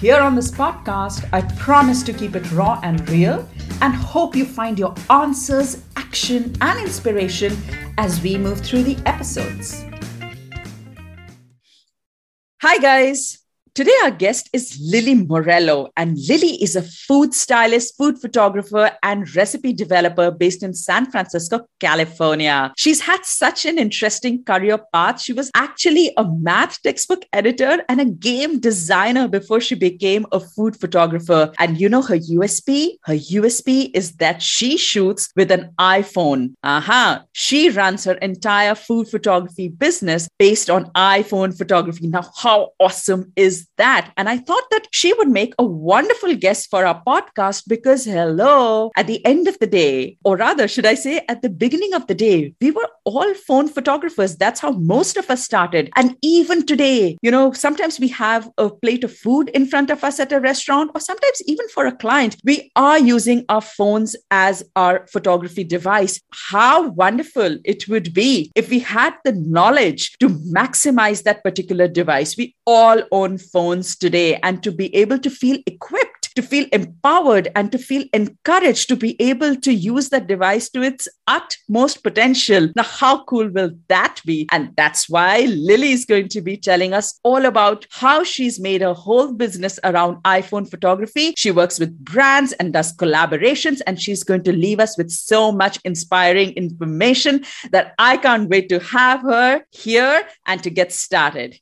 here on this podcast, I promise to keep it raw and real and hope you find your answers, action, and inspiration as we move through the episodes. Hi, guys. Today, our guest is Lily Morello, and Lily is a food stylist, food photographer, and recipe developer based in San Francisco, California. She's had such an interesting career path. She was actually a math textbook editor and a game designer before she became a food photographer. And you know her USP? Her USP is that she shoots with an iPhone. Aha. She runs her entire food photography business based on iPhone photography. Now, how awesome is that. And I thought that she would make a wonderful guest for our podcast because, hello, at the end of the day, or rather, should I say, at the beginning of the day, we were all phone photographers. That's how most of us started. And even today, you know, sometimes we have a plate of food in front of us at a restaurant, or sometimes even for a client, we are using our phones as our photography device. How wonderful it would be if we had the knowledge to maximize that particular device. We all own phones phones today and to be able to feel equipped, to feel empowered, and to feel encouraged to be able to use that device to its utmost potential. Now, how cool will that be? And that's why Lily is going to be telling us all about how she's made her whole business around iPhone photography. She works with brands and does collaborations, and she's going to leave us with so much inspiring information that I can't wait to have her here and to get started.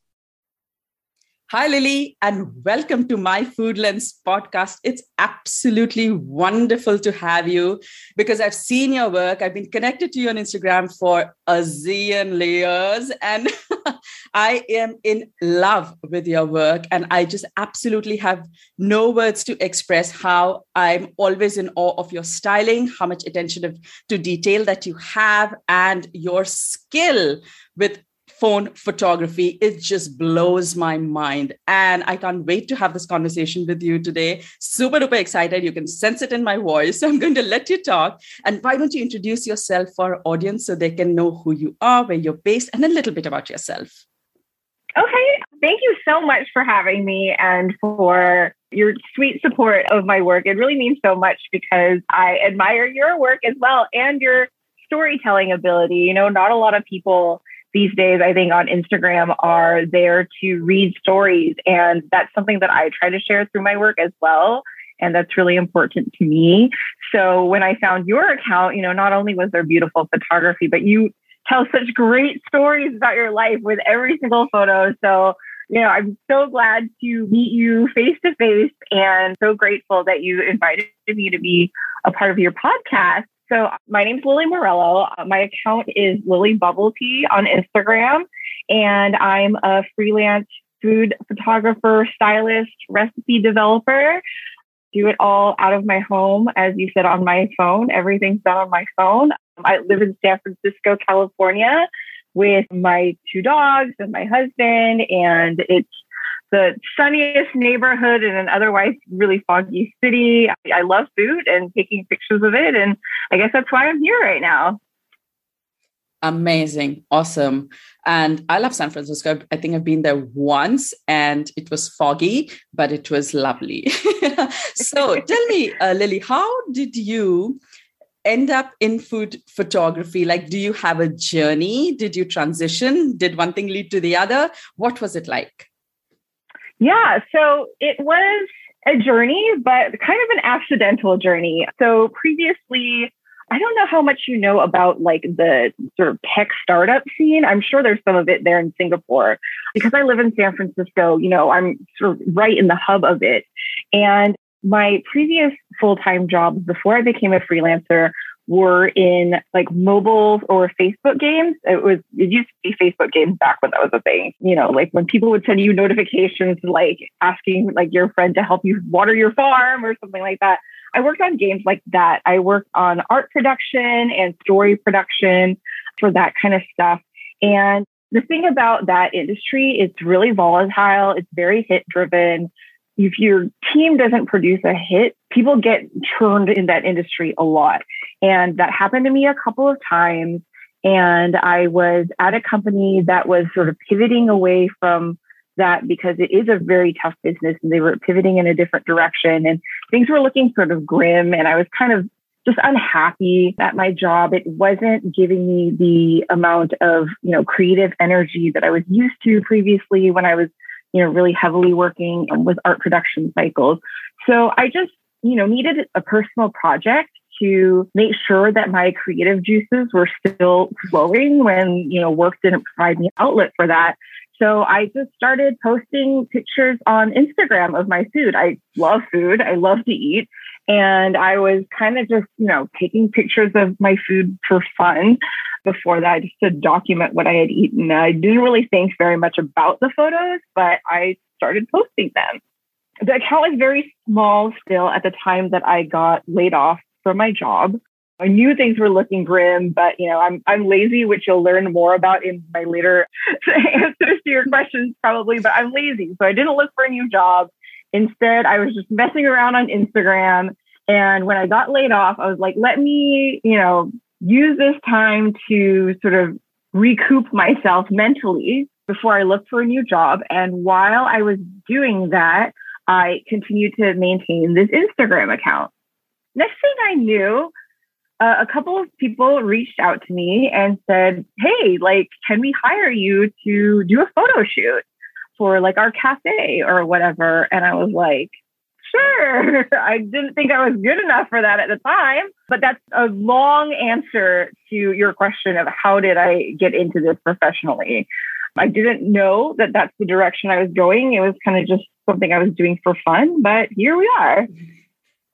Hi, Lily, and welcome to my Food Lens podcast. It's absolutely wonderful to have you because I've seen your work. I've been connected to you on Instagram for a zillion years, and I am in love with your work. And I just absolutely have no words to express how I'm always in awe of your styling, how much attention to detail that you have, and your skill with phone photography. It just blows my mind. And I can't wait to have this conversation with you today. Super duper excited. You can sense it in my voice. So I'm going to let you talk. And why don't you introduce yourself for our audience so they can know who you are, where you're based, and a little bit about yourself. Okay. Thank you so much for having me and for your sweet support of my work. It really means so much because I admire your work as well and your storytelling ability. You know, not a lot of people these days, I think on Instagram are there to read stories. And that's something that I try to share through my work as well. And that's really important to me. So when I found your account, you know, not only was there beautiful photography, but you tell such great stories about your life with every single photo. So, you know, I'm so glad to meet you face to face and so grateful that you invited me to be a part of your podcast. So my name is Lily Morello. Uh, my account is Lily Bubble Tea on Instagram, and I'm a freelance food photographer, stylist, recipe developer. Do it all out of my home, as you said, on my phone. Everything's done on my phone. I live in San Francisco, California, with my two dogs and my husband, and it's the sunniest neighborhood in an otherwise really foggy city. I love food and taking pictures of it. And I guess that's why I'm here right now. Amazing. Awesome. And I love San Francisco. I think I've been there once and it was foggy, but it was lovely. so tell me, uh, Lily, how did you end up in food photography? Like, do you have a journey? Did you transition? Did one thing lead to the other? What was it like? Yeah, so it was a journey, but kind of an accidental journey. So previously, I don't know how much you know about like the sort of tech startup scene. I'm sure there's some of it there in Singapore because I live in San Francisco. You know, I'm sort of right in the hub of it. And my previous full time job before I became a freelancer were in like mobile or Facebook games. It was it used to be Facebook games back when that was a thing. You know, like when people would send you notifications like asking like your friend to help you water your farm or something like that. I worked on games like that. I worked on art production and story production for that kind of stuff. And the thing about that industry, it's really volatile. It's very hit driven if your team doesn't produce a hit, people get churned in that industry a lot. And that happened to me a couple of times. And I was at a company that was sort of pivoting away from that because it is a very tough business and they were pivoting in a different direction and things were looking sort of grim. And I was kind of just unhappy at my job. It wasn't giving me the amount of, you know, creative energy that I was used to previously when I was you know, really heavily working with art production cycles. So I just, you know, needed a personal project to make sure that my creative juices were still flowing when, you know, work didn't provide me outlet for that. So I just started posting pictures on Instagram of my food. I love food. I love to eat. And I was kind of just, you know, taking pictures of my food for fun before that just to document what I had eaten. I didn't really think very much about the photos, but I started posting them. The account was very small still at the time that I got laid off from my job. I knew things were looking grim, but you know, I'm I'm lazy, which you'll learn more about in my later answers to your questions probably, but I'm lazy. So I didn't look for a new job. Instead, I was just messing around on Instagram. And when I got laid off, I was like, let me, you know, use this time to sort of recoup myself mentally before I looked for a new job. And while I was doing that, I continued to maintain this Instagram account. Next thing I knew, uh, a couple of people reached out to me and said, Hey, like, can we hire you to do a photo shoot for like our cafe or whatever? And I was like, sure. I didn't think I was good enough for that at the time. But that's a long answer to your question of how did I get into this professionally? I didn't know that that's the direction I was going. It was kind of just something I was doing for fun, but here we are.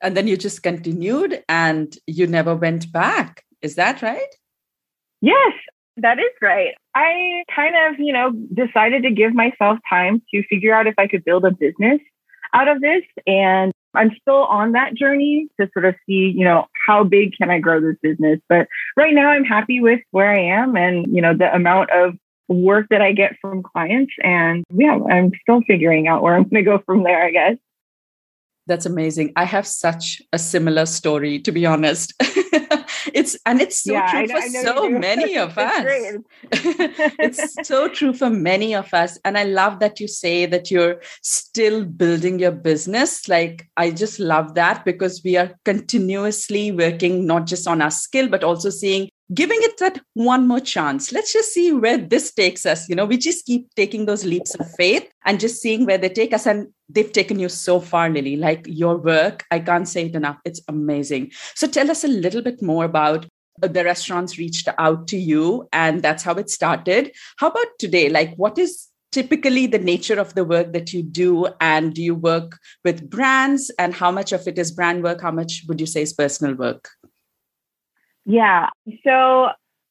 And then you just continued and you never went back. Is that right? Yes, that is right. I kind of, you know, decided to give myself time to figure out if I could build a business out of this. And I'm still on that journey to sort of see, you know, how big can I grow this business? But right now I'm happy with where I am and, you know, the amount of work that I get from clients. And yeah, I'm still figuring out where I'm going to go from there, I guess. That's amazing. I have such a similar story, to be honest. it's and it's so yeah, true know, for so many of us. it's so true for many of us. And I love that you say that you're still building your business. Like I just love that because we are continuously working not just on our skill, but also seeing giving it that one more chance. Let's just see where this takes us. You know, we just keep taking those leaps of faith and just seeing where they take us. And they've taken you so far, Lily. Like your work, I can't say it enough. It's amazing. So tell us a little bit more about the restaurants reached out to you and that's how it started. How about today? Like, what is typically the nature of the work that you do and do you work with brands and how much of it is brand work how much would you say is personal work yeah. So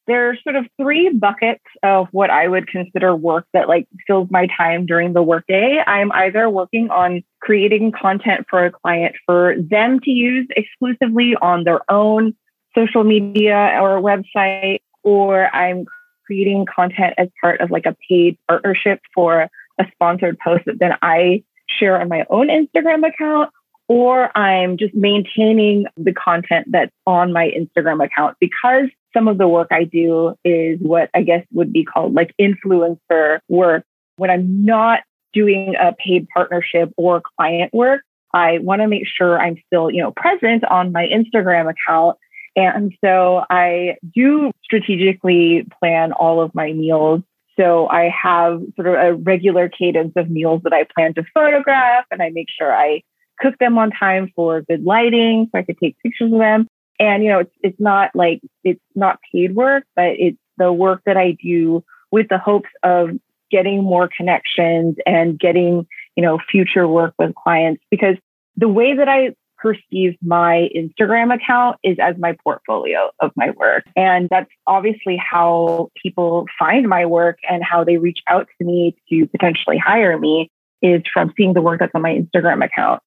there's sort of three buckets of what I would consider work that like fills my time during the workday. I'm either working on creating content for a client for them to use exclusively on their own social media or website, or I'm creating content as part of like a paid partnership for a sponsored post that then I share on my own Instagram account or I'm just maintaining the content that's on my Instagram account because some of the work I do is what I guess would be called like influencer work. When I'm not doing a paid partnership or client work, I want to make sure I'm still, you know, present on my Instagram account. And so I do strategically plan all of my meals. So I have sort of a regular cadence of meals that I plan to photograph and I make sure I cook them on time for good lighting so I could take pictures of them. And, you know, it's, it's not like, it's not paid work, but it's the work that I do with the hopes of getting more connections and getting, you know, future work with clients. Because the way that I perceive my Instagram account is as my portfolio of my work. And that's obviously how people find my work and how they reach out to me to potentially hire me is from seeing the work that's on my Instagram account.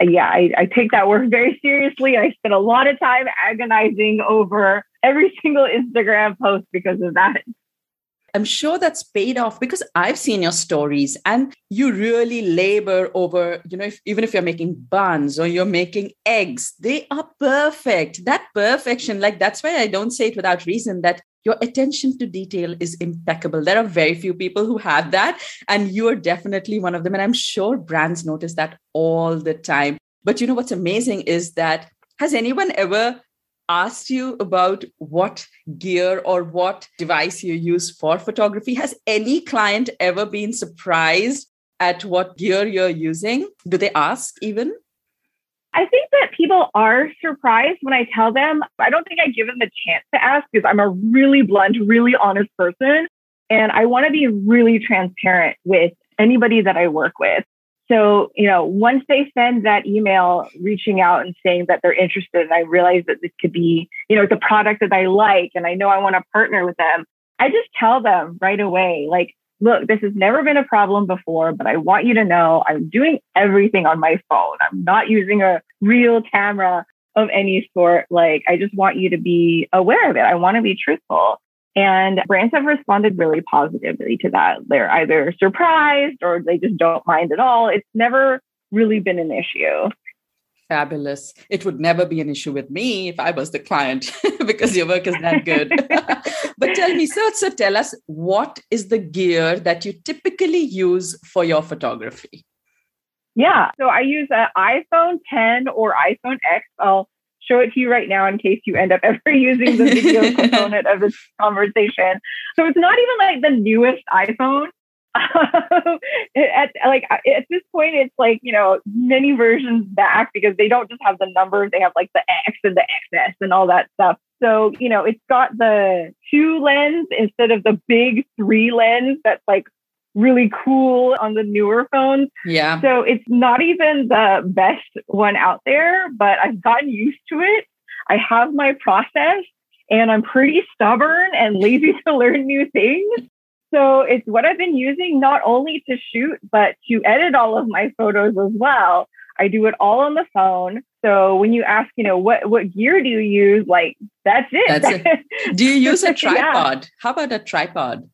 Yeah, I, I take that work very seriously. I spend a lot of time agonizing over every single Instagram post because of that. I'm sure that's paid off because I've seen your stories and you really labor over, you know, if, even if you're making buns or you're making eggs, they are perfect. That perfection, like that's why I don't say it without reason that your attention to detail is impeccable. There are very few people who have that, and you are definitely one of them. And I'm sure brands notice that all the time. But you know what's amazing is that has anyone ever asked you about what gear or what device you use for photography? Has any client ever been surprised at what gear you're using? Do they ask even? I think that people are surprised when I tell them. I don't think I give them the chance to ask because I'm a really blunt, really honest person. And I want to be really transparent with anybody that I work with. So, you know, once they send that email reaching out and saying that they're interested, and I realize that this could be, you know, it's a product that I like and I know I want to partner with them, I just tell them right away, like, look, this has never been a problem before, but I want you to know I'm doing everything on my phone. I'm not using a real camera of any sort. Like, I just want you to be aware of it. I want to be truthful. And brands have responded really positively to that. They're either surprised or they just don't mind at all. It's never really been an issue. Fabulous. It would never be an issue with me if I was the client because your work is that good. but tell me, so, so tell us what is the gear that you typically use for your photography? Yeah. So I use an iPhone 10 or iPhone X. I'll show it to you right now in case you end up ever using the video component of this conversation. So it's not even like the newest iPhone. Um, at like at this point, it's like you know many versions back because they don't just have the numbers; they have like the X and the XS and all that stuff. So you know, it's got the two lens instead of the big three lens that's like really cool on the newer phones. Yeah. So it's not even the best one out there, but I've gotten used to it. I have my process and I'm pretty stubborn and lazy to learn new things. So it's what I've been using not only to shoot, but to edit all of my photos as well. I do it all on the phone. So when you ask, you know, what what gear do you use? Like that's it. That's it. Do you use a tripod? yeah. How about a tripod?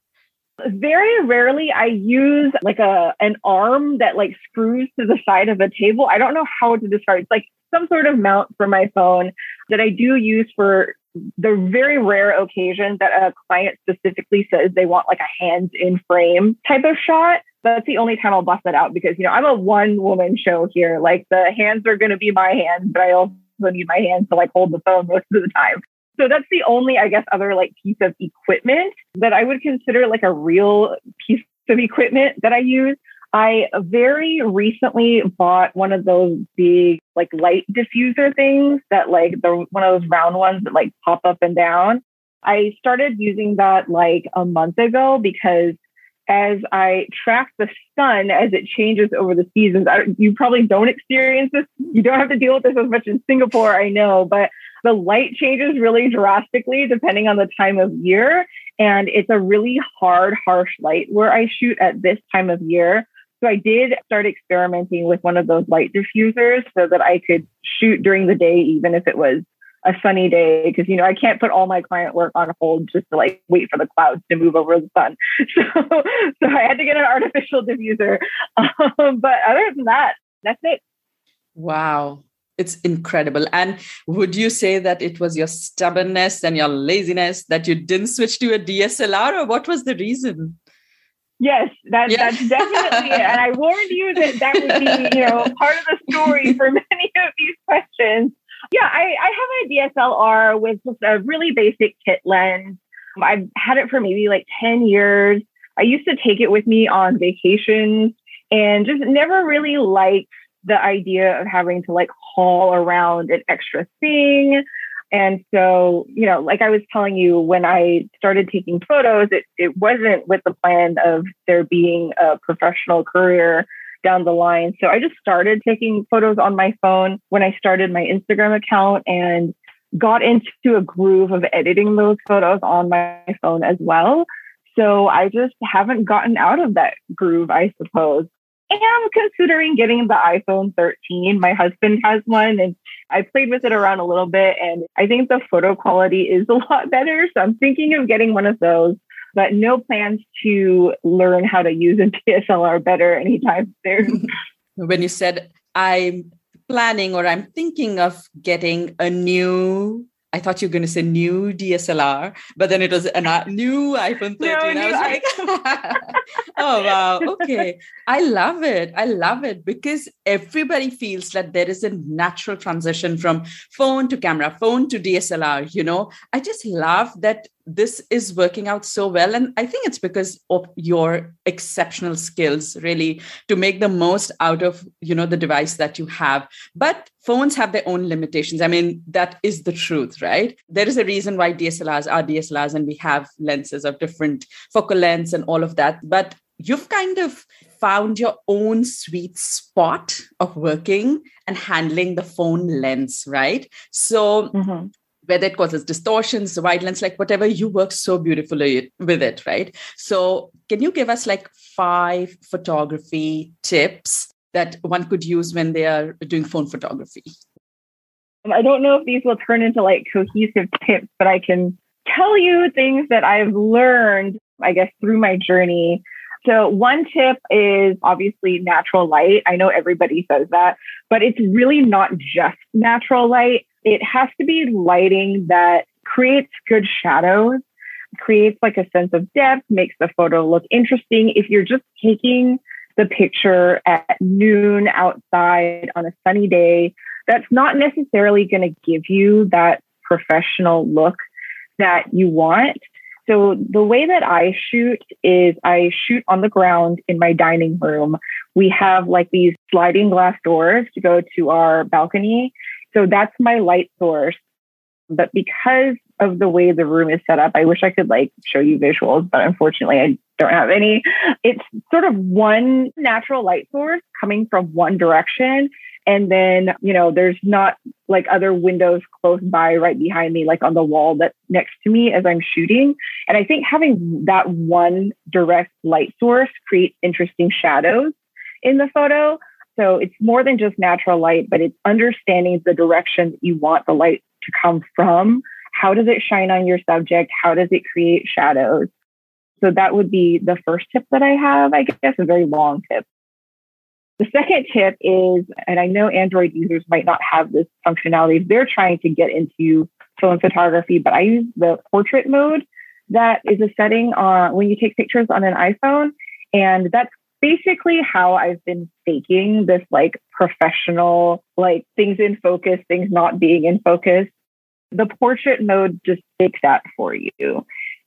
Very rarely I use like a an arm that like screws to the side of a table. I don't know how to describe. It's like some sort of mount for my phone that I do use for the very rare occasion that a client specifically says they want like a hands in frame type of shot. That's the only time I'll bust that out because you know I'm a one woman show here. Like the hands are going to be my hands, but I also need my hands to like hold the phone most of the time. So that's the only, I guess, other like piece of equipment that I would consider like a real piece of equipment that I use. I very recently bought one of those big like light diffuser things that like the one of those round ones that like pop up and down. I started using that like a month ago because as I track the sun as it changes over the seasons, I, you probably don't experience this. You don't have to deal with this as much in Singapore, I know, but the light changes really drastically depending on the time of year. And it's a really hard, harsh light where I shoot at this time of year. So I did start experimenting with one of those light diffusers so that I could shoot during the day, even if it was a sunny day because you know I can't put all my client work on hold just to like wait for the clouds to move over the sun. So so I had to get an artificial diffuser. Um, but other than that, that's it. Wow it's incredible. And would you say that it was your stubbornness and your laziness that you didn't switch to a DSLR, or what was the reason? Yes, that, yeah. that's definitely it. And I warned you that that would be, you know, part of the story for many of these questions. Yeah, I, I have a DSLR with just a really basic kit lens. I've had it for maybe like 10 years. I used to take it with me on vacations and just never really liked the idea of having to like haul around an extra thing. And so, you know, like I was telling you, when I started taking photos, it, it wasn't with the plan of there being a professional career down the line. So I just started taking photos on my phone when I started my Instagram account and got into a groove of editing those photos on my phone as well. So I just haven't gotten out of that groove, I suppose. Am considering getting the iPhone 13. My husband has one and I played with it around a little bit and I think the photo quality is a lot better. So I'm thinking of getting one of those, but no plans to learn how to use a DSLR better anytime soon. when you said I'm planning or I'm thinking of getting a new I thought you were going to say new DSLR, but then it was a uh, new iPhone 13. No, I was like, oh, wow. Okay. I love it. I love it because everybody feels that there is a natural transition from phone to camera, phone to DSLR. You know, I just love that this is working out so well. And i think it's because of your exceptional skills really to make the most out of you know the device that you have. But phones have their own limitations. I mean that is the truth right? There is a reason why dslrs are dslrs and we have lenses of different focal lengths and all of that. But you've kind of found your own sweet spot of working and handling the phone lens right? So mm-hmm whether it causes distortions, lens, like whatever, you work so beautifully with it, right? So, can you give us like five photography tips that one could use when they are doing phone photography? I don't know if these will turn into like cohesive tips, but I can tell you things that I've learned, I guess, through my journey. So, one tip is obviously natural light. I know everybody says that, but it's really not just natural light it has to be lighting that creates good shadows, creates like a sense of depth, makes the photo look interesting. If you're just taking the picture at noon outside on a sunny day, that's not necessarily going to give you that professional look that you want. So the way that I shoot is I shoot on the ground in my dining room. We have like these sliding glass doors to go to our balcony. So that's my light source. But because of the way the room is set up, I wish I could like show you visuals, but unfortunately I don't have any. It's sort of one natural light source coming from one direction. And then, you know, there's not like other windows close by right behind me, like on the wall that's next to me as I'm shooting. And I think having that one direct light source creates interesting shadows in the photo. So it's more than just natural light, but it's understanding the direction that you want the light to come from. How does it shine on your subject? How does it create shadows? So that would be the first tip that I have, I guess, a very long tip. The second tip is, and I know Android users might not have this functionality, if they're trying to get into film photography, but I use the portrait mode that is a setting on when you take pictures on an iPhone. And that's basically how I've been faking this like professional, like things in focus, things not being in focus. The portrait mode just takes that for you.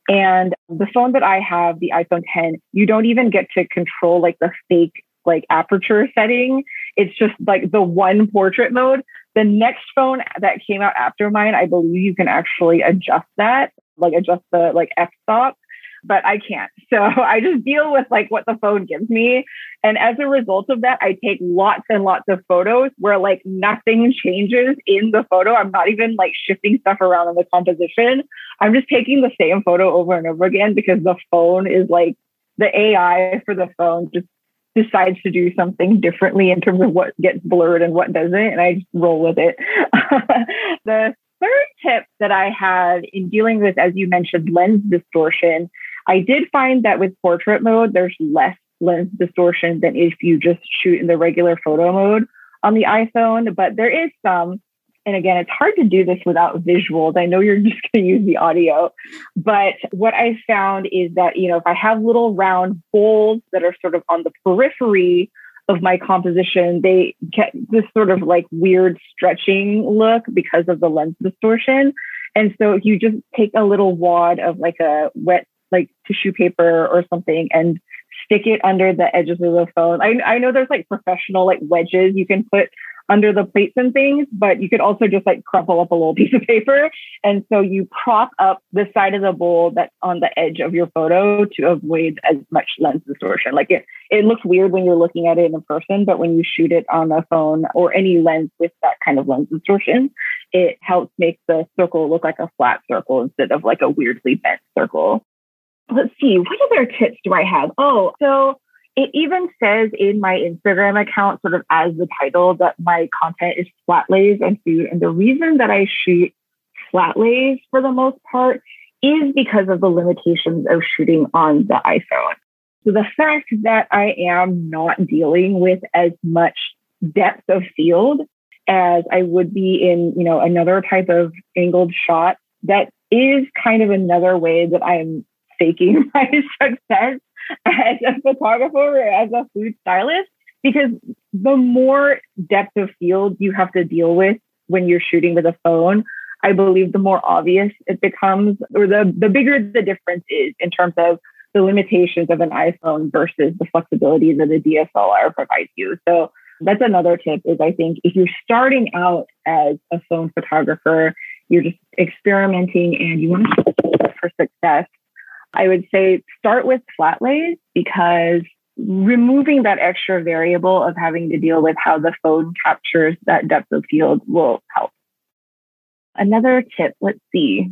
And the phone that I have, the iPhone 10, you don't even get to control like the fake like aperture setting. It's just like the one portrait mode. The next phone that came out after mine, I believe you can actually adjust that, like adjust the like f stop but I can't. So I just deal with like what the phone gives me. And as a result of that, I take lots and lots of photos where like nothing changes in the photo. I'm not even like shifting stuff around in the composition. I'm just taking the same photo over and over again because the phone is like the AI for the phone just decides to do something differently in terms of what gets blurred and what doesn't. And I just roll with it. the third tip that I had in dealing with, as you mentioned, lens distortion I did find that with portrait mode, there's less lens distortion than if you just shoot in the regular photo mode on the iPhone, but there is some. And again, it's hard to do this without visuals. I know you're just going to use the audio, but what I found is that, you know, if I have little round bowls that are sort of on the periphery of my composition, they get this sort of like weird stretching look because of the lens distortion. And so if you just take a little wad of like a wet like tissue paper or something and stick it under the edges of the phone. I, I know there's like professional like wedges you can put under the plates and things, but you could also just like crumple up a little piece of paper. And so you prop up the side of the bowl that's on the edge of your photo to avoid as much lens distortion. Like it, it looks weird when you're looking at it in person, but when you shoot it on a phone or any lens with that kind of lens distortion, it helps make the circle look like a flat circle instead of like a weirdly bent circle. Let's see, what other tips do I have? Oh, so it even says in my Instagram account, sort of as the title, that my content is flat lays and food. And the reason that I shoot flat lays for the most part is because of the limitations of shooting on the iPhone. So the fact that I am not dealing with as much depth of field as I would be in, you know, another type of angled shot, that is kind of another way that I'm faking my success as a photographer or as a food stylist because the more depth of field you have to deal with when you're shooting with a phone, I believe the more obvious it becomes, or the, the bigger the difference is in terms of the limitations of an iPhone versus the flexibility that a DSLR provides you. So that's another tip is I think if you're starting out as a phone photographer, you're just experimenting and you want to for success, I would say start with flat lays because removing that extra variable of having to deal with how the phone captures that depth of field will help. Another tip, let's see.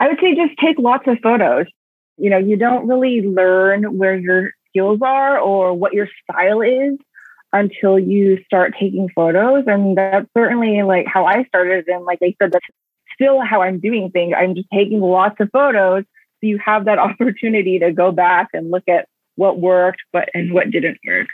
I would say just take lots of photos. You know, you don't really learn where your skills are or what your style is until you start taking photos. And that's certainly like how I started. And like I said, that's still how I'm doing things. I'm just taking lots of photos. So you have that opportunity to go back and look at what worked what and what didn't work.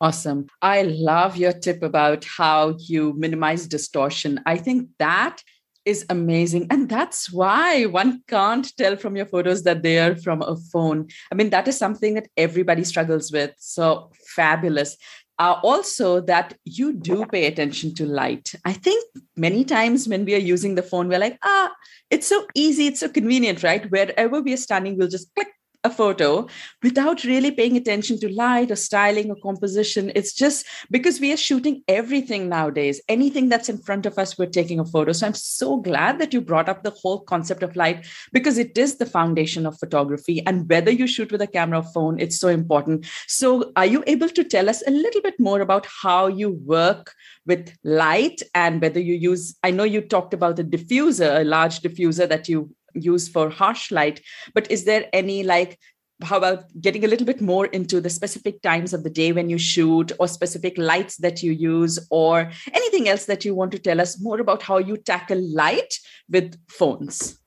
Awesome. I love your tip about how you minimize distortion. I think that is amazing. And that's why one can't tell from your photos that they are from a phone. I mean, that is something that everybody struggles with. So fabulous uh, also that you do pay attention to light. I think many times when we are using the phone, we're like, ah, it's so easy, it's so convenient, right? Wherever we are standing, we'll just click a photo without really paying attention to light or styling or composition. It's just because we are shooting everything nowadays. Anything that's in front of us, we're taking a photo. So I'm so glad that you brought up the whole concept of light because it is the foundation of photography. And whether you shoot with a camera or phone, it's so important. So are you able to tell us a little bit more about how you work with light and whether you use i know you talked about the diffuser a large diffuser that you use for harsh light but is there any like how about getting a little bit more into the specific times of the day when you shoot or specific lights that you use or anything else that you want to tell us more about how you tackle light with phones?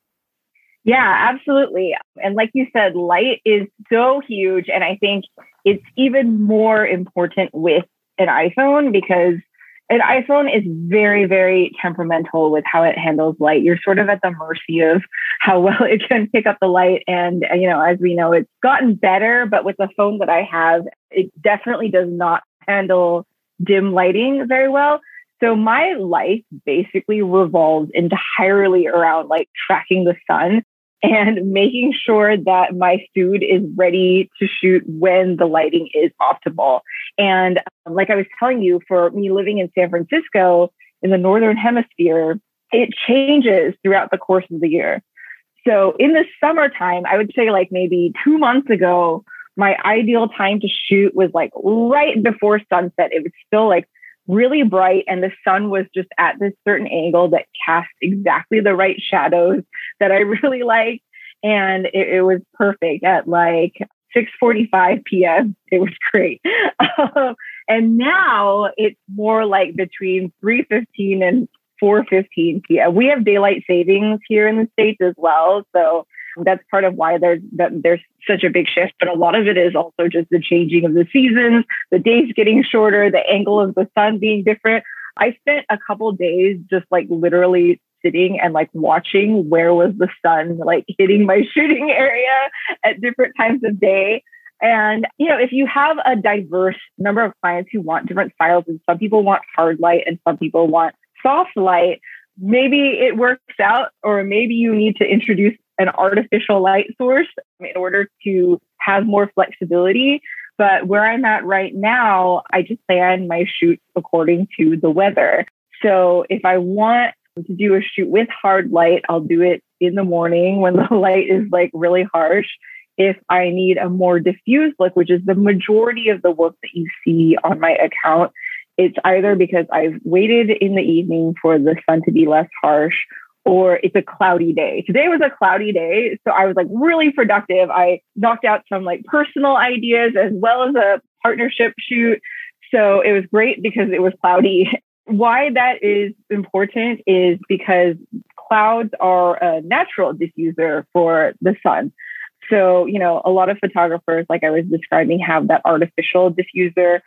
Yeah absolutely. And like you said light is so huge and i think it's even more important with an iphone because an iPhone is very, very temperamental with how it handles light. You're sort of at the mercy of how well it can pick up the light. And, uh, you know, as we know, it's gotten better, but with the phone that I have, it definitely does not handle dim lighting very well. So my life basically revolves entirely around like tracking the sun and making sure that my food is ready to shoot when the lighting is optimal. And um, like I was telling you, for me living in San Francisco in the Northern Hemisphere, it changes throughout the course of the year. So in the summertime, I would say like maybe two months ago, my ideal time to shoot was like right before sunset. It was still like really bright and the sun was just at this certain angle that cast exactly the right shadows that I really liked. And it, it was perfect at like 6:45 p.m. It was great. Um, and now it's more like between 3:15 and 4:15 p.m. We have daylight savings here in the states as well, so that's part of why there's that there's such a big shift. But a lot of it is also just the changing of the seasons, the days getting shorter, the angle of the sun being different. I spent a couple days just like literally sitting and like watching where was the sun like hitting my shooting area at different times of day. And, you know, if you have a diverse number of clients who want different styles, and some people want hard light and some people want soft light, maybe it works out, or maybe you need to introduce an artificial light source in order to have more flexibility. But where I'm at right now, I just plan my shoots according to the weather. So if I want to do a shoot with hard light, I'll do it in the morning when the light is like really harsh. If I need a more diffuse look, which is the majority of the work that you see on my account, it's either because I've waited in the evening for the sun to be less harsh or it's a cloudy day. Today was a cloudy day, so I was like really productive. I knocked out some like personal ideas as well as a partnership shoot. So it was great because it was cloudy. Why that is important is because clouds are a natural diffuser for the sun. So, you know, a lot of photographers, like I was describing, have that artificial diffuser.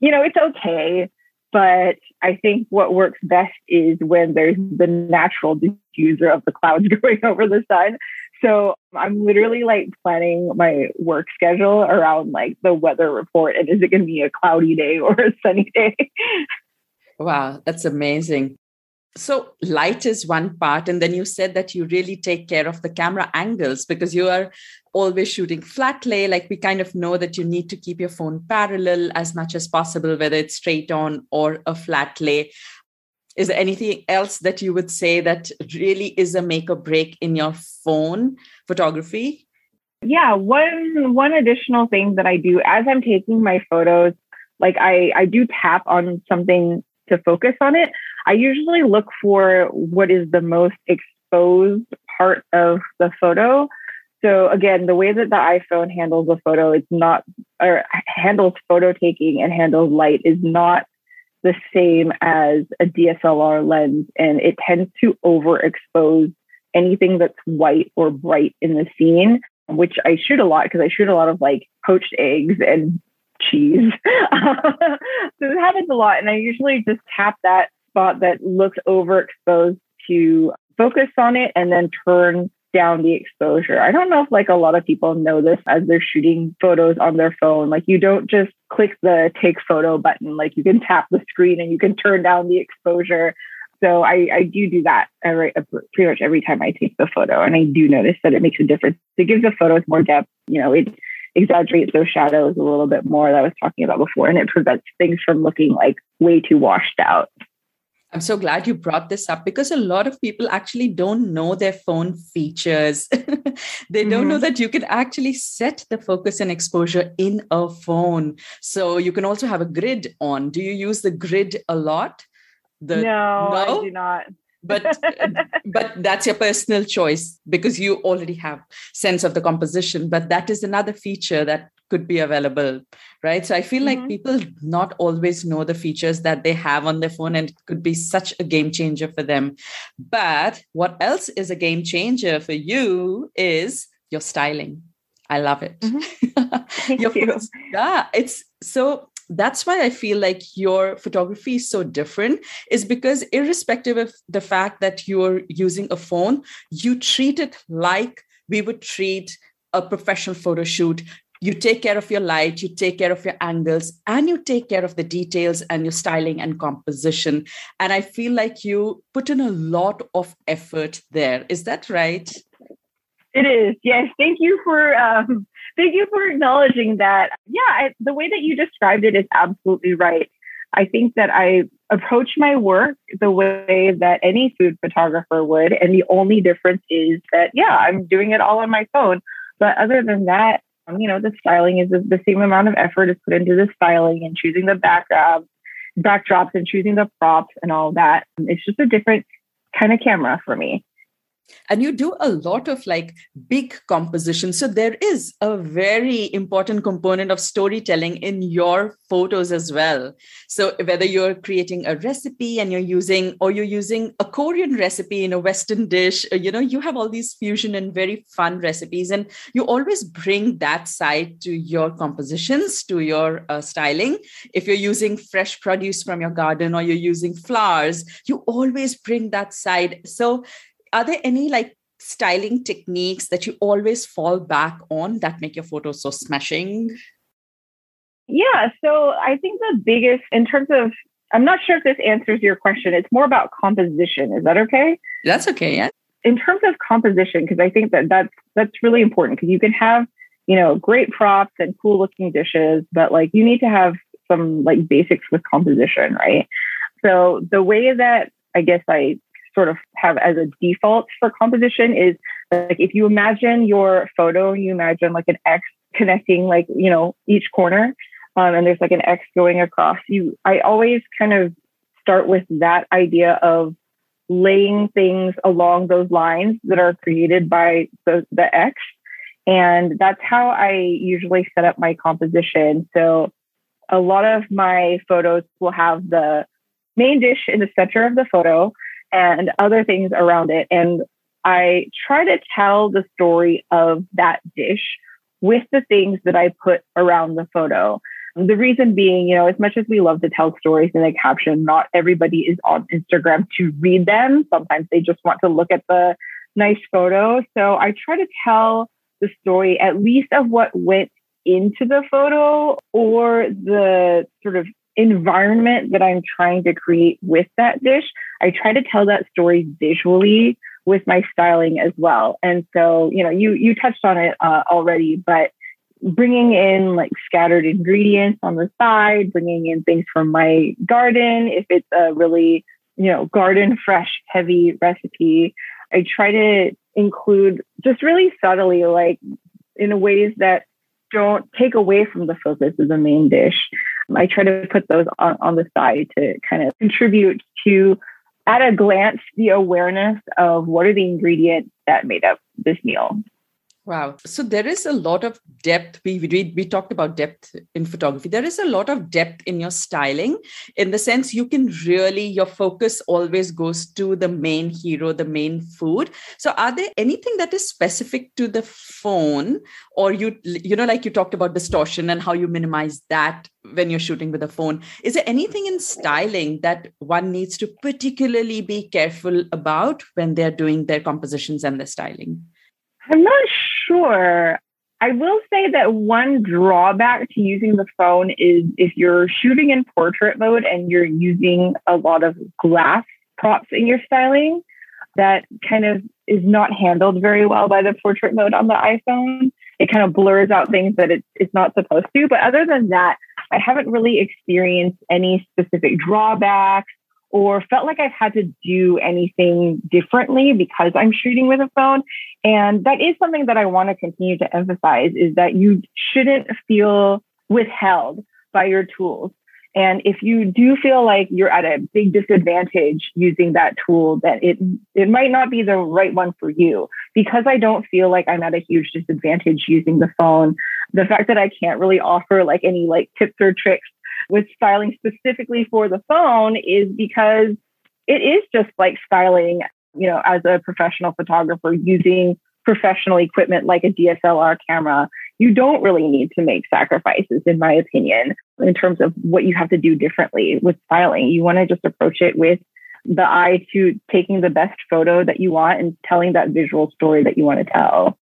You know, it's okay. But I think what works best is when there's the natural diffuser of the clouds going over the sun. So I'm literally like planning my work schedule around like the weather report and is it going to be a cloudy day or a sunny day? Wow, that's amazing. So, light is one part. And then you said that you really take care of the camera angles because you are always shooting flat lay. Like, we kind of know that you need to keep your phone parallel as much as possible, whether it's straight on or a flat lay. Is there anything else that you would say that really is a make or break in your phone photography? Yeah, one one additional thing that I do as I'm taking my photos, like I I do tap on something to focus on it. I usually look for what is the most exposed part of the photo. So again, the way that the iPhone handles a photo, it's not or handles photo taking and handles light is not the same as a DSLR lens, and it tends to overexpose anything that's white or bright in the scene, which I shoot a lot because I shoot a lot of like poached eggs and cheese. so it happens a lot, and I usually just tap that spot that looks overexposed to focus on it and then turn down the exposure. I don't know if like a lot of people know this as they're shooting photos on their phone. Like you don't just click the take photo button. Like you can tap the screen and you can turn down the exposure. So I, I do do that every, pretty much every time I take the photo. And I do notice that it makes a difference. It gives the photos more depth. You know, it exaggerates those shadows a little bit more that I was talking about before. And it prevents things from looking like way too washed out. I'm so glad you brought this up because a lot of people actually don't know their phone features. they mm-hmm. don't know mm-hmm. that you can actually set the focus and exposure in a phone. So you can also have a grid on. Do you use the grid a lot? The, no, no, I do not. But but that's your personal choice because you already have sense of the composition but that is another feature that could be available right so i feel mm-hmm. like people not always know the features that they have on their phone and it could be such a game changer for them but what else is a game changer for you is your styling i love it mm-hmm. you. yeah it's so that's why i feel like your photography is so different is because irrespective of the fact that you're using a phone you treat it like we would treat a professional photo shoot you take care of your light, you take care of your angles, and you take care of the details and your styling and composition. And I feel like you put in a lot of effort there. Is that right? It is. Yes. Thank you for um, thank you for acknowledging that. Yeah, I, the way that you described it is absolutely right. I think that I approach my work the way that any food photographer would, and the only difference is that yeah, I'm doing it all on my phone. But other than that, um, you know, the styling is the same amount of effort is put into the styling and choosing the background, backdrops and choosing the props and all that. It's just a different kind of camera for me and you do a lot of like big compositions so there is a very important component of storytelling in your photos as well. So whether you're creating a recipe and you're using or you're using a korean recipe in a western dish uh, you know you have all these fusion and very fun recipes and you always bring that side to your compositions to your uh, styling. If you're using fresh produce from your garden or you're using flowers you always bring that side. So are there any like styling techniques that you always fall back on that make your photos so smashing? Yeah, so I think the biggest, in terms of, I'm not sure if this answers your question. It's more about composition. Is that okay? That's okay. Yeah. In terms of composition, because I think that that's that's really important because you can have you know, great props and cool looking dishes, but like you need to have some like basics with composition, right? So the way that I guess I sort of have as a default for composition is like if you imagine your photo, you imagine like an X connecting like, you know, each corner. Um, and there's like an X going across. You I always kind of start with that idea of laying things along those lines that are created by the, the X. And that's how I usually set up my composition. So a lot of my photos will have the main dish in the center of the photo and other things around it. And I try to tell the story of that dish with the things that I put around the photo. The reason being, you know, as much as we love to tell stories in a caption, not everybody is on Instagram to read them. Sometimes they just want to look at the nice photo. So I try to tell the story at least of what went into the photo or the sort of environment that I'm trying to create with that dish. I try to tell that story visually with my styling as well. And so, you know, you you touched on it uh, already, but bringing in like scattered ingredients on the side, bringing in things from my garden if it's a really, you know, garden fresh heavy recipe. I try to include just really subtly like in ways that don't take away from the focus of the main dish. I try to put those on, on the side to kind of contribute to, at a glance, the awareness of what are the ingredients that made up this meal. Wow. So there is a lot of depth. We, we, we talked about depth in photography. There is a lot of depth in your styling in the sense you can really, your focus always goes to the main hero, the main food. So are there anything that is specific to the phone or you, you know, like you talked about distortion and how you minimize that when you're shooting with a phone. Is there anything in styling that one needs to particularly be careful about when they're doing their compositions and their styling? I'm not sure. I will say that one drawback to using the phone is if you're shooting in portrait mode and you're using a lot of glass props in your styling, that kind of is not handled very well by the portrait mode on the iPhone. It kind of blurs out things that it, it's not supposed to. But other than that, I haven't really experienced any specific drawbacks or felt like I've had to do anything differently because I'm shooting with a phone. And that is something that I want to continue to emphasize is that you shouldn't feel withheld by your tools. And if you do feel like you're at a big disadvantage using that tool, that it it might not be the right one for you. Because I don't feel like I'm at a huge disadvantage using the phone, the fact that I can't really offer like any like tips or tricks with styling specifically for the phone is because it is just like styling, you know, as a professional photographer using professional equipment like a DSLR camera. You don't really need to make sacrifices, in my opinion, in terms of what you have to do differently with styling. You want to just approach it with the eye to taking the best photo that you want and telling that visual story that you want to tell.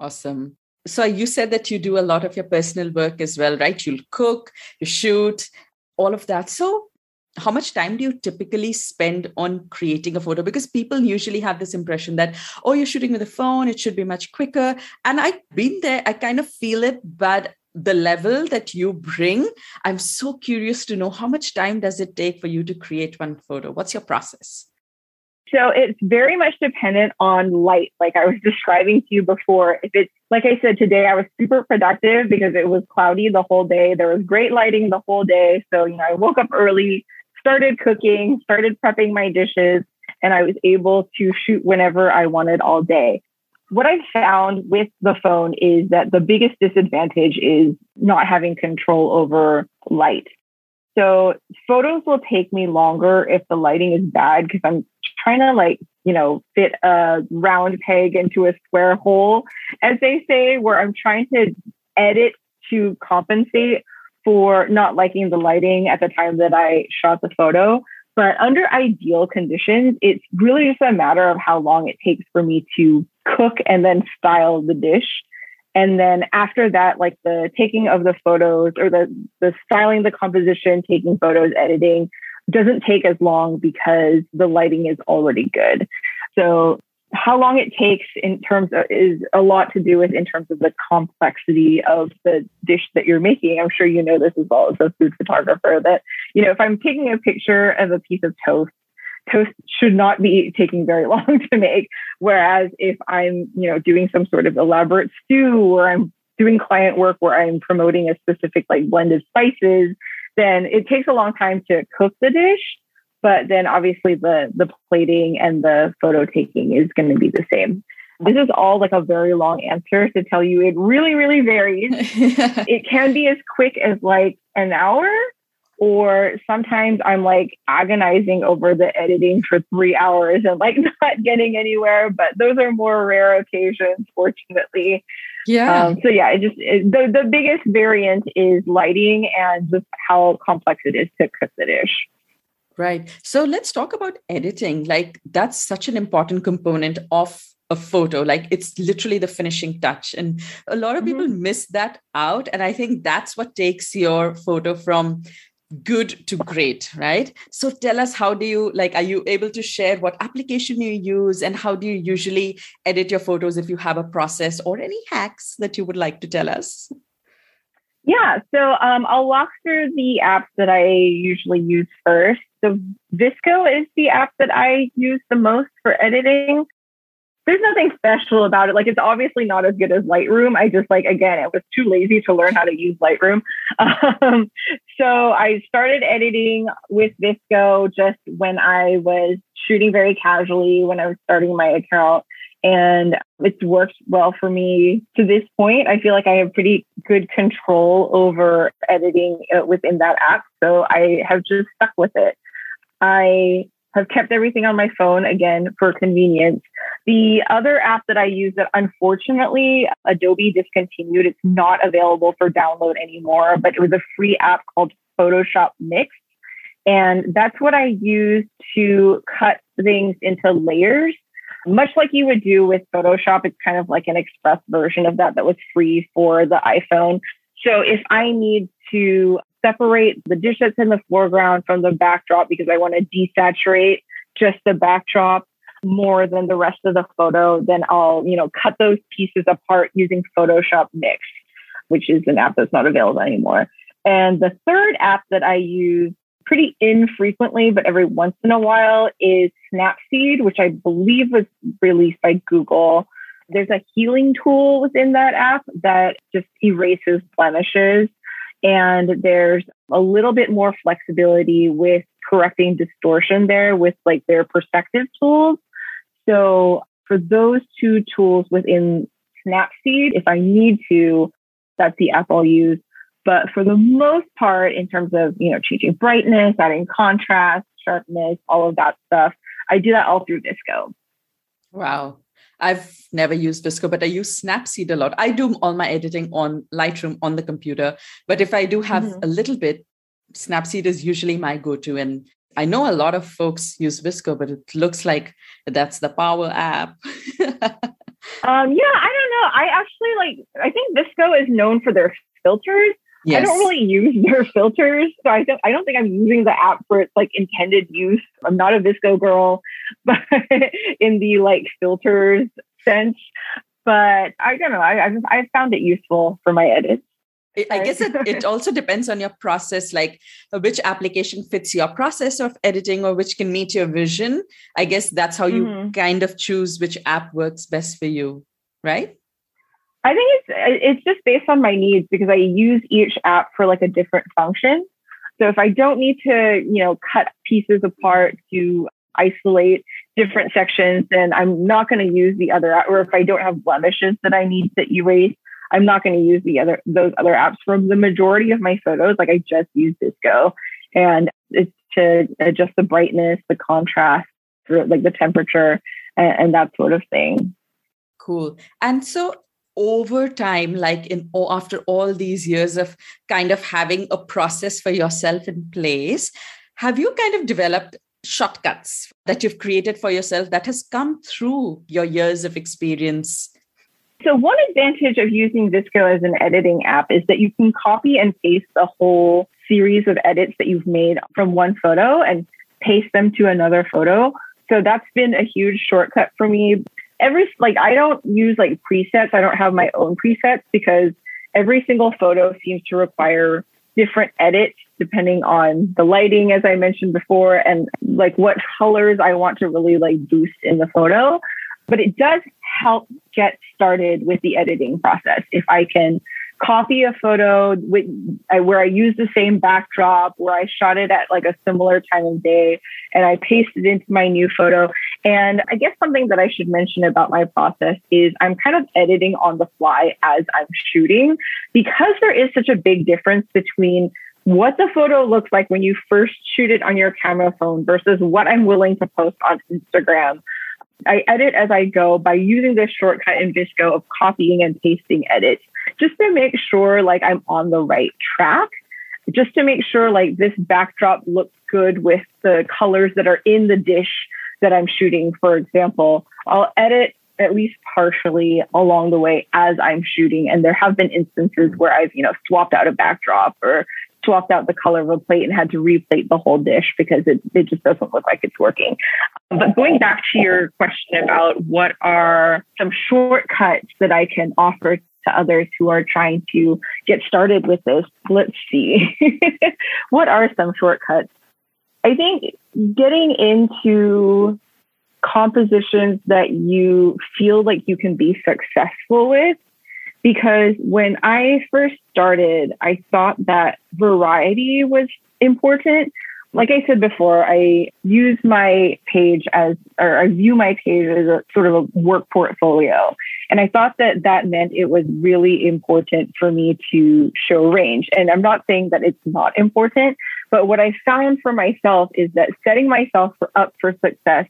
Awesome so you said that you do a lot of your personal work as well right? You'll cook you shoot all of that. So how much time do you typically spend on creating a photo? Because people usually have this impression that oh you're shooting with a phone it should be much quicker. And i've been there i kind of feel it but the level that you bring i'm so curious to know how much time does it take for you to create one photo? What's your process? So it's very much dependent on light, like I was describing to you before. If it's like I said today, I was super productive because it was cloudy the whole day. There was great lighting the whole day. So, you know, I woke up early, started cooking, started prepping my dishes, and I was able to shoot whenever I wanted all day. What I found with the phone is that the biggest disadvantage is not having control over light. So photos will take me longer if the lighting is bad because I'm trying to like, you know, fit a round peg into a square hole, as they say, where I'm trying to edit to compensate for not liking the lighting at the time that I shot the photo. But under ideal conditions, it's really just a matter of how long it takes for me to cook and then style the dish. And then after that, like the taking of the photos or the, the styling the composition, taking photos, editing doesn't take as long because the lighting is already good. So how long it takes in terms of is a lot to do with in terms of the complexity of the dish that you're making. I'm sure you know this as well as a food photographer that, you know, if I'm taking a picture of a piece of toast, toast should not be taking very long to make. Whereas if I'm, you know, doing some sort of elaborate stew or I'm doing client work where I'm promoting a specific like blend of spices, then it takes a long time to cook the dish but then obviously the the plating and the photo taking is going to be the same. This is all like a very long answer to tell you it really really varies. It can be as quick as like an hour or sometimes i'm like agonizing over the editing for three hours and like not getting anywhere but those are more rare occasions fortunately yeah um, so yeah it just it, the, the biggest variant is lighting and just how complex it is to cook the dish Right. So let's talk about editing. Like that's such an important component of a photo. Like it's literally the finishing touch. And a lot of mm-hmm. people miss that out. And I think that's what takes your photo from good to great right so tell us how do you like are you able to share what application you use and how do you usually edit your photos if you have a process or any hacks that you would like to tell us yeah, so um, I'll walk through the apps that I usually use first. So VSCO is the app that I use the most for editing. There's nothing special about it. Like it's obviously not as good as Lightroom. I just like again, it was too lazy to learn how to use Lightroom. Um, so I started editing with VSCO just when I was shooting very casually when I was starting my account and it's worked well for me to this point. I feel like I have pretty good control over editing uh, within that app. So I have just stuck with it. I have kept everything on my phone again for convenience. The other app that I use that unfortunately Adobe discontinued, it's not available for download anymore, but it was a free app called Photoshop Mix. And that's what I use to cut things into layers much like you would do with Photoshop, it's kind of like an express version of that that was free for the iPhone. So if I need to separate the dish that's in the foreground from the backdrop because I want to desaturate just the backdrop more than the rest of the photo, then I'll, you know, cut those pieces apart using Photoshop Mix, which is an app that's not available anymore. And the third app that I use pretty infrequently, but every once in a while, is Snapseed, which I believe was released by Google. There's a healing tool within that app that just erases blemishes. And there's a little bit more flexibility with correcting distortion there with like their perspective tools. So for those two tools within Snapseed, if I need to, that's the app I'll use. But for the most part, in terms of, you know, changing brightness, adding contrast, sharpness, all of that stuff, I do that all through VSCO. Wow. I've never used VSCO, but I use Snapseed a lot. I do all my editing on Lightroom on the computer. But if I do have mm-hmm. a little bit, Snapseed is usually my go to. And I know a lot of folks use VSCO, but it looks like that's the power app. um, yeah, I don't know. I actually like, I think VSCO is known for their filters. Yes. I don't really use their filters, so I don't. I don't think I'm using the app for its like intended use. I'm not a VSCO girl, but in the like filters sense. But I don't know. I I, just, I found it useful for my edits. I guess it, it also depends on your process, like uh, which application fits your process of editing or which can meet your vision. I guess that's how you mm-hmm. kind of choose which app works best for you, right? I think it's it's just based on my needs because I use each app for like a different function. So if I don't need to, you know, cut pieces apart to isolate different sections, then I'm not going to use the other app. Or if I don't have blemishes that I need to erase, I'm not going to use the other those other apps for the majority of my photos. Like I just use VSCO, and it's to adjust the brightness, the contrast, like the temperature, and, and that sort of thing. Cool. And so over time like in after all these years of kind of having a process for yourself in place have you kind of developed shortcuts that you've created for yourself that has come through your years of experience so one advantage of using VSCO as an editing app is that you can copy and paste the whole series of edits that you've made from one photo and paste them to another photo. So that's been a huge shortcut for me every like I don't use like presets. I don't have my own presets because every single photo seems to require different edits depending on the lighting, as I mentioned before, and like what colors I want to really like boost in the photo. But it does help get started with the editing process. If I can copy a photo with, where I use the same backdrop, where I shot it at like a similar time of day, and I paste it into my new photo. And I guess something that I should mention about my process is I'm kind of editing on the fly as I'm shooting because there is such a big difference between what the photo looks like when you first shoot it on your camera phone versus what I'm willing to post on Instagram. I edit as I go by using this shortcut in VSCO of copying and pasting edits just to make sure like I'm on the right track, just to make sure like this backdrop looks good with the colors that are in the dish that I'm shooting, for example. I'll edit at least partially along the way as I'm shooting. And there have been instances where I've, you know, swapped out a backdrop or swapped out the color of a plate and had to replate the whole dish because it, it just doesn't look like it's working. Um, but going back to your question about what are some shortcuts that I can offer to others who are trying to get started with this. Let's see. what are some shortcuts? I think getting into compositions that you feel like you can be successful with. Because when I first started, I thought that variety was important like I said before, I use my page as, or I view my page as a sort of a work portfolio. And I thought that that meant it was really important for me to show range. And I'm not saying that it's not important, but what I found for myself is that setting myself for, up for success,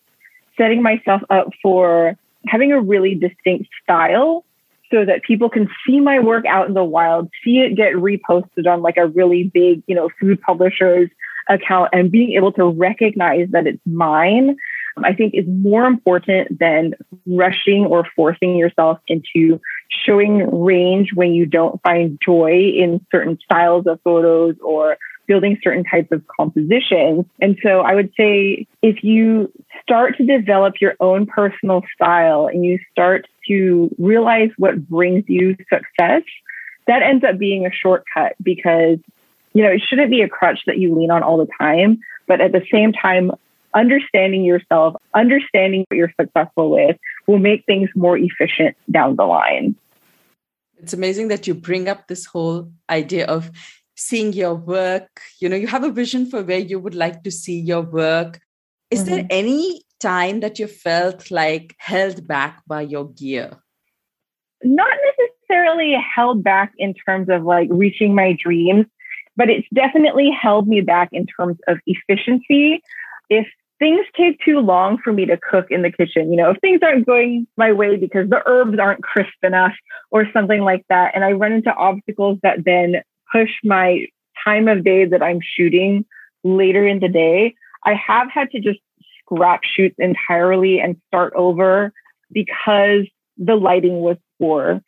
setting myself up for having a really distinct style so that people can see my work out in the wild, see it get reposted on like a really big, you know, food publishers account and being able to recognize that it's mine, I think is more important than rushing or forcing yourself into showing range when you don't find joy in certain styles of photos or building certain types of compositions. And so I would say if you start to develop your own personal style and you start to realize what brings you success, that ends up being a shortcut because you know, it shouldn't be a crutch that you lean on all the time. But at the same time, understanding yourself, understanding what you're successful with will make things more efficient down the line. It's amazing that you bring up this whole idea of seeing your work. You know, you have a vision for where you would like to see your work. Is mm-hmm. there any time that you felt like held back by your gear? Not necessarily held back in terms of like reaching my dreams, but it's definitely held me back in terms of efficiency. If things take too long for me to cook in the kitchen, you know, if things aren't going my way because the herbs aren't crisp enough or something like that, and I run into obstacles that then push my time of day that I'm shooting later in the day, I have had to just scrap shoots entirely and start over because the lighting was poor.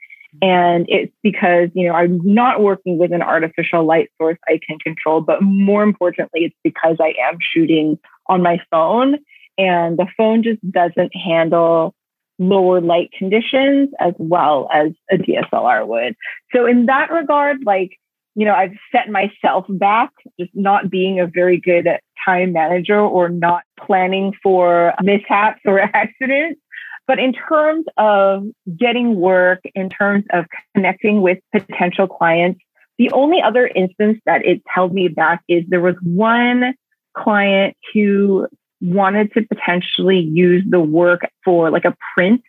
And it's because, you know, I'm not working with an artificial light source I can control, but more importantly, it's because I am shooting on my phone and the phone just doesn't handle lower light conditions as well as a DSLR would. So in that regard, like, you know, I've set myself back, just not being a very good time manager or not planning for mishaps or accidents. But in terms of getting work, in terms of connecting with potential clients, the only other instance that it's held me back is there was one client who wanted to potentially use the work for like a print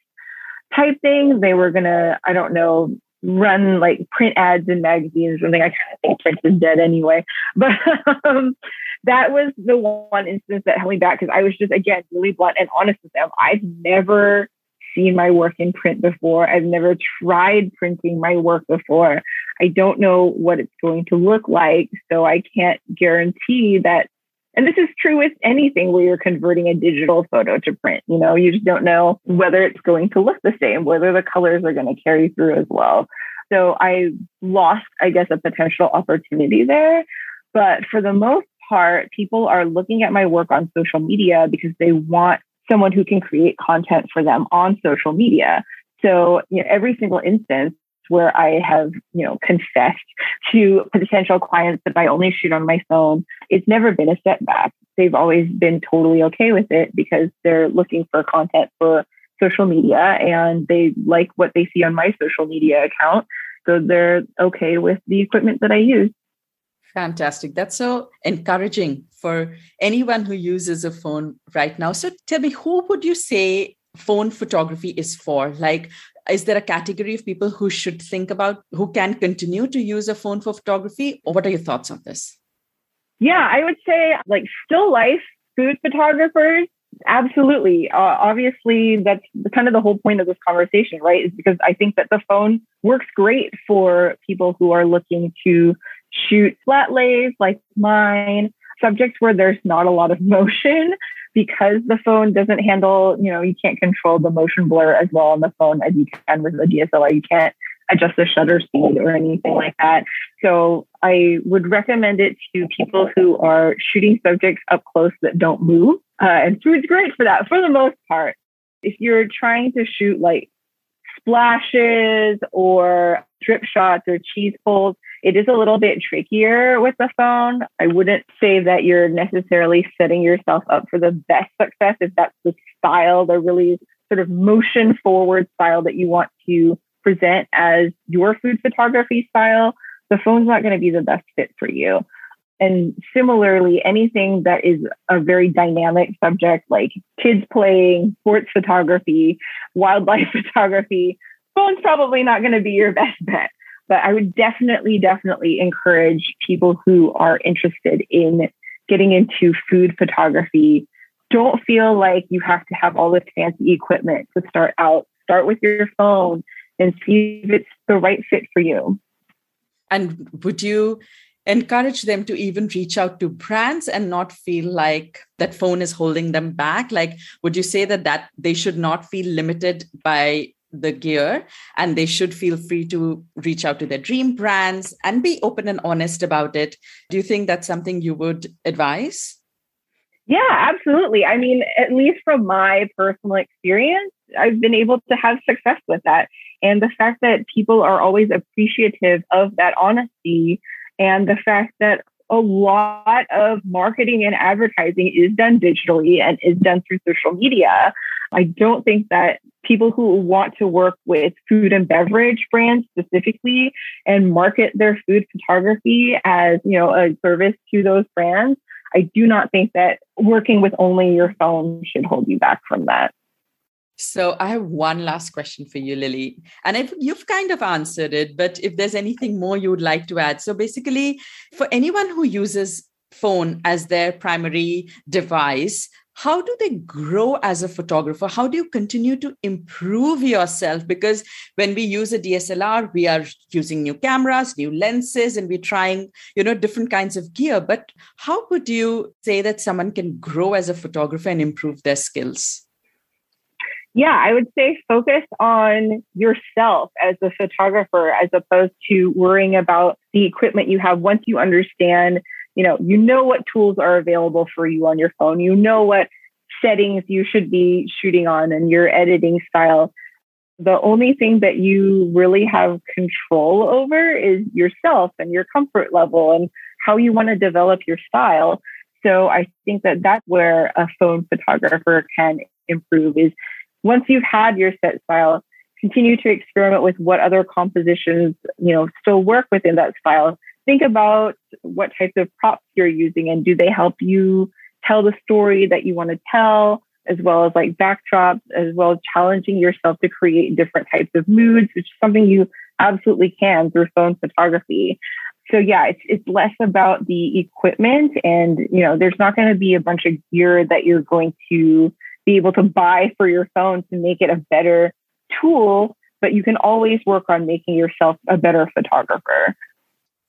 type thing. They were going to, I don't know, run like print ads in magazines or something. I kind of think print is dead anyway. But um, that was the one instance that held me back because I was just, again, really blunt and honest with them. I've never seen my work in print before. I've never tried printing my work before. I don't know what it's going to look like. So I can't guarantee that. And this is true with anything where you're converting a digital photo to print. You know, you just don't know whether it's going to look the same, whether the colors are going to carry through as well. So I lost, I guess, a potential opportunity there. But for the most part, people are looking at my work on social media because they want someone who can create content for them on social media. So, you know, every single instance where I have, you know, confessed to potential clients that I only shoot on my phone, it's never been a setback. They've always been totally okay with it because they're looking for content for social media and they like what they see on my social media account. So they're okay with the equipment that I use. Fantastic. That's so encouraging for anyone who uses a phone right now. So tell me, who would you say phone photography is for? Like, is there a category of people who should think about who can continue to use a phone for photography? Or what are your thoughts on this? Yeah, I would say like still life food photographers. Absolutely. Uh, obviously, that's kind of the whole point of this conversation, right? Is because I think that the phone works great for people who are looking to shoot flat lays like mine, subjects where there's not a lot of motion because the phone doesn't handle, you know, you can't control the motion blur as well on the phone as you can with the DSLR. You can't adjust the shutter speed or anything like that. So I would recommend it to people who are shooting subjects up close that don't move. Uh, and food's great for that for the most part. If you're trying to shoot like splashes or drip shots or cheese pulls, it is a little bit trickier with the phone. I wouldn't say that you're necessarily setting yourself up for the best success if that's the style, the really sort of motion forward style that you want to present as your food photography style. The phone's not going to be the best fit for you. And similarly, anything that is a very dynamic subject like kids playing, sports photography, wildlife photography, phone's probably not going to be your best bet. But I would definitely, definitely encourage people who are interested in getting into food photography. Don't feel like you have to have all this fancy equipment to start out. Start with your phone and see if it's the right fit for you. And would you encourage them to even reach out to brands and not feel like that phone is holding them back like would you say that that they should not feel limited by the gear and they should feel free to reach out to their dream brands and be open and honest about it. Do you think that's something you would advise? Yeah, absolutely. I mean, at least from my personal experience, I've been able to have success with that. And the fact that people are always appreciative of that honesty and the fact that a lot of marketing and advertising is done digitally and is done through social media. I don't think that people who want to work with food and beverage brands specifically and market their food photography as, you know, a service to those brands, I do not think that working with only your phone should hold you back from that. So I have one last question for you, Lily. And if you've kind of answered it, but if there's anything more you would like to add. So basically, for anyone who uses phone as their primary device, how do they grow as a photographer? How do you continue to improve yourself? Because when we use a dslr we are using new cameras new lenses and we're trying you know different kinds of gear. But how would you say that someone can grow as a photographer and improve their skills? Yeah i would say focus on yourself as a photographer as opposed to worrying about the equipment you have. Once you understand you know you know what tools are available for you on your phone. You know what settings you should be shooting on and your editing style. The only thing that you really have control over is yourself and your comfort level and how you want to develop your style. So i think that that's where a phone photographer can improve is once you've had your set style continue to experiment with what other compositions you know still work within that style think about what types of props you're using and do they help you tell the story that you want to tell, as well as like backdrops, as well as challenging yourself to create different types of moods, which is something you absolutely can through phone photography. So yeah, it's it's less about the equipment and you know, there's not going to be a bunch of gear that you're going to be able to buy for your phone to make it a better tool, but you can always work on making yourself a better photographer.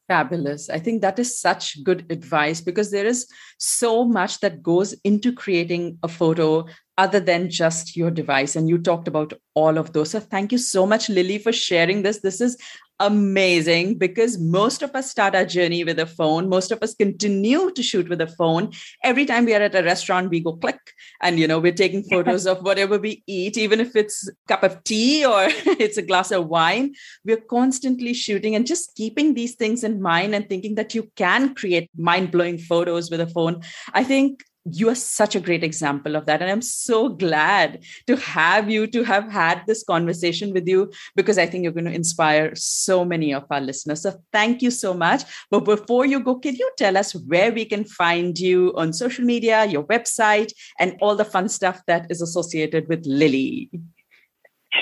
Fabulous. I think that is such good advice because there is so much that goes into creating a photo other than just your device. And you talked about all of those. So thank you so much, Lily, for sharing this. This is amazing because most of us start our journey with a phone most of us continue to shoot with a phone every time we are at a restaurant we go click and you know we're taking photos of whatever we eat even if it's a cup of tea or it's a glass of wine we're constantly shooting and just keeping these things in mind and thinking that you can create mind-blowing photos with a phone i think you are such a great example of that and i'm so glad to have you to have had this conversation with you because i think you're going to inspire so many of our listeners so thank you so much but before you go can you tell us where we can find you on social media your website and all the fun stuff that is associated with lily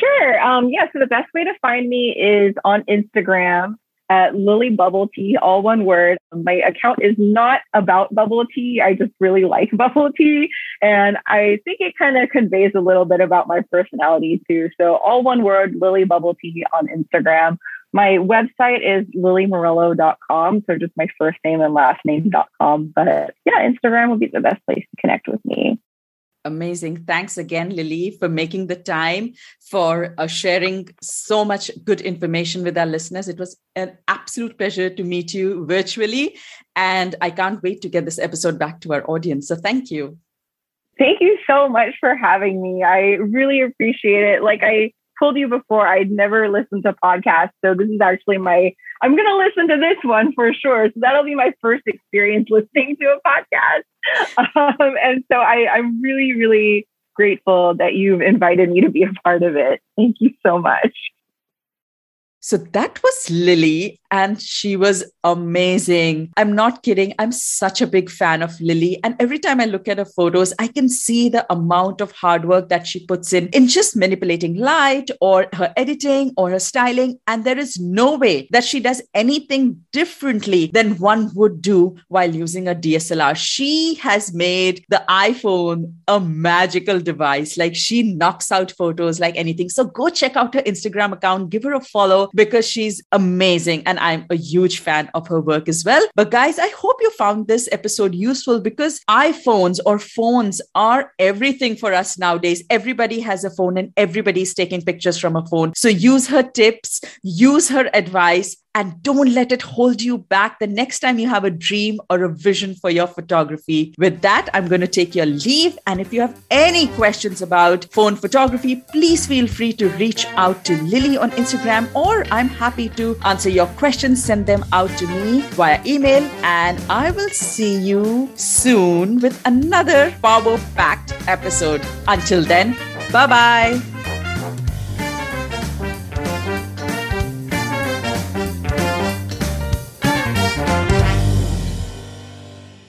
Sure. Um, yeah. So the best way to find me is on Instagram at Lily Bubble Tea, all one word. My account is not about bubble tea. I just really like bubble tea. And I think it kind of conveys a little bit about my personality too. So all one word, Lily Bubble Tea on Instagram. My website is lilymorello.com. So just my first name and last name.com. But yeah, Instagram would be the best place to connect with me. Amazing. Thanks again, Lily, for making the time for uh, sharing so much good information with our listeners. It was an absolute pleasure to meet you virtually. And I can't wait to get this episode back to our audience. So thank you. Thank you so much for having me. I really appreciate it. Like I told you before, I'd never listened to podcasts. So this is actually my, I'm going to listen to this one for sure. So that'll be my first experience listening to a podcast. Um, and so I, I'm really, really grateful that you've invited me to be a part of it. Thank you so much. So that was Lily, and she was amazing. I'm not kidding. I'm such a big fan of Lily. And every time I look at her photos, I can see the amount of hard work that she puts in in just manipulating light or her editing or her styling. And there is no way that she does anything differently than one would do while using a DSLR. She has made the iPhone a magical device. Like she knocks out photos like anything. So go check out her Instagram account, give her a follow because she's amazing and I'm a huge fan of her work as well. But guys, I hope you found this episode useful because iPhones or phones are everything for us nowadays. Everybody has a phone and everybody's taking pictures from a phone. So use her tips, use her advice, and don't let it hold you back the next time you have a dream or a vision for your photography. With that, I'm going to take your leave. And if you have any questions about phone photography, please feel free to reach out to Lily on Instagram, or I'm happy to answer your questions. Send them out to me via email, and I will see you soon with another power packed episode. Until then, bye bye.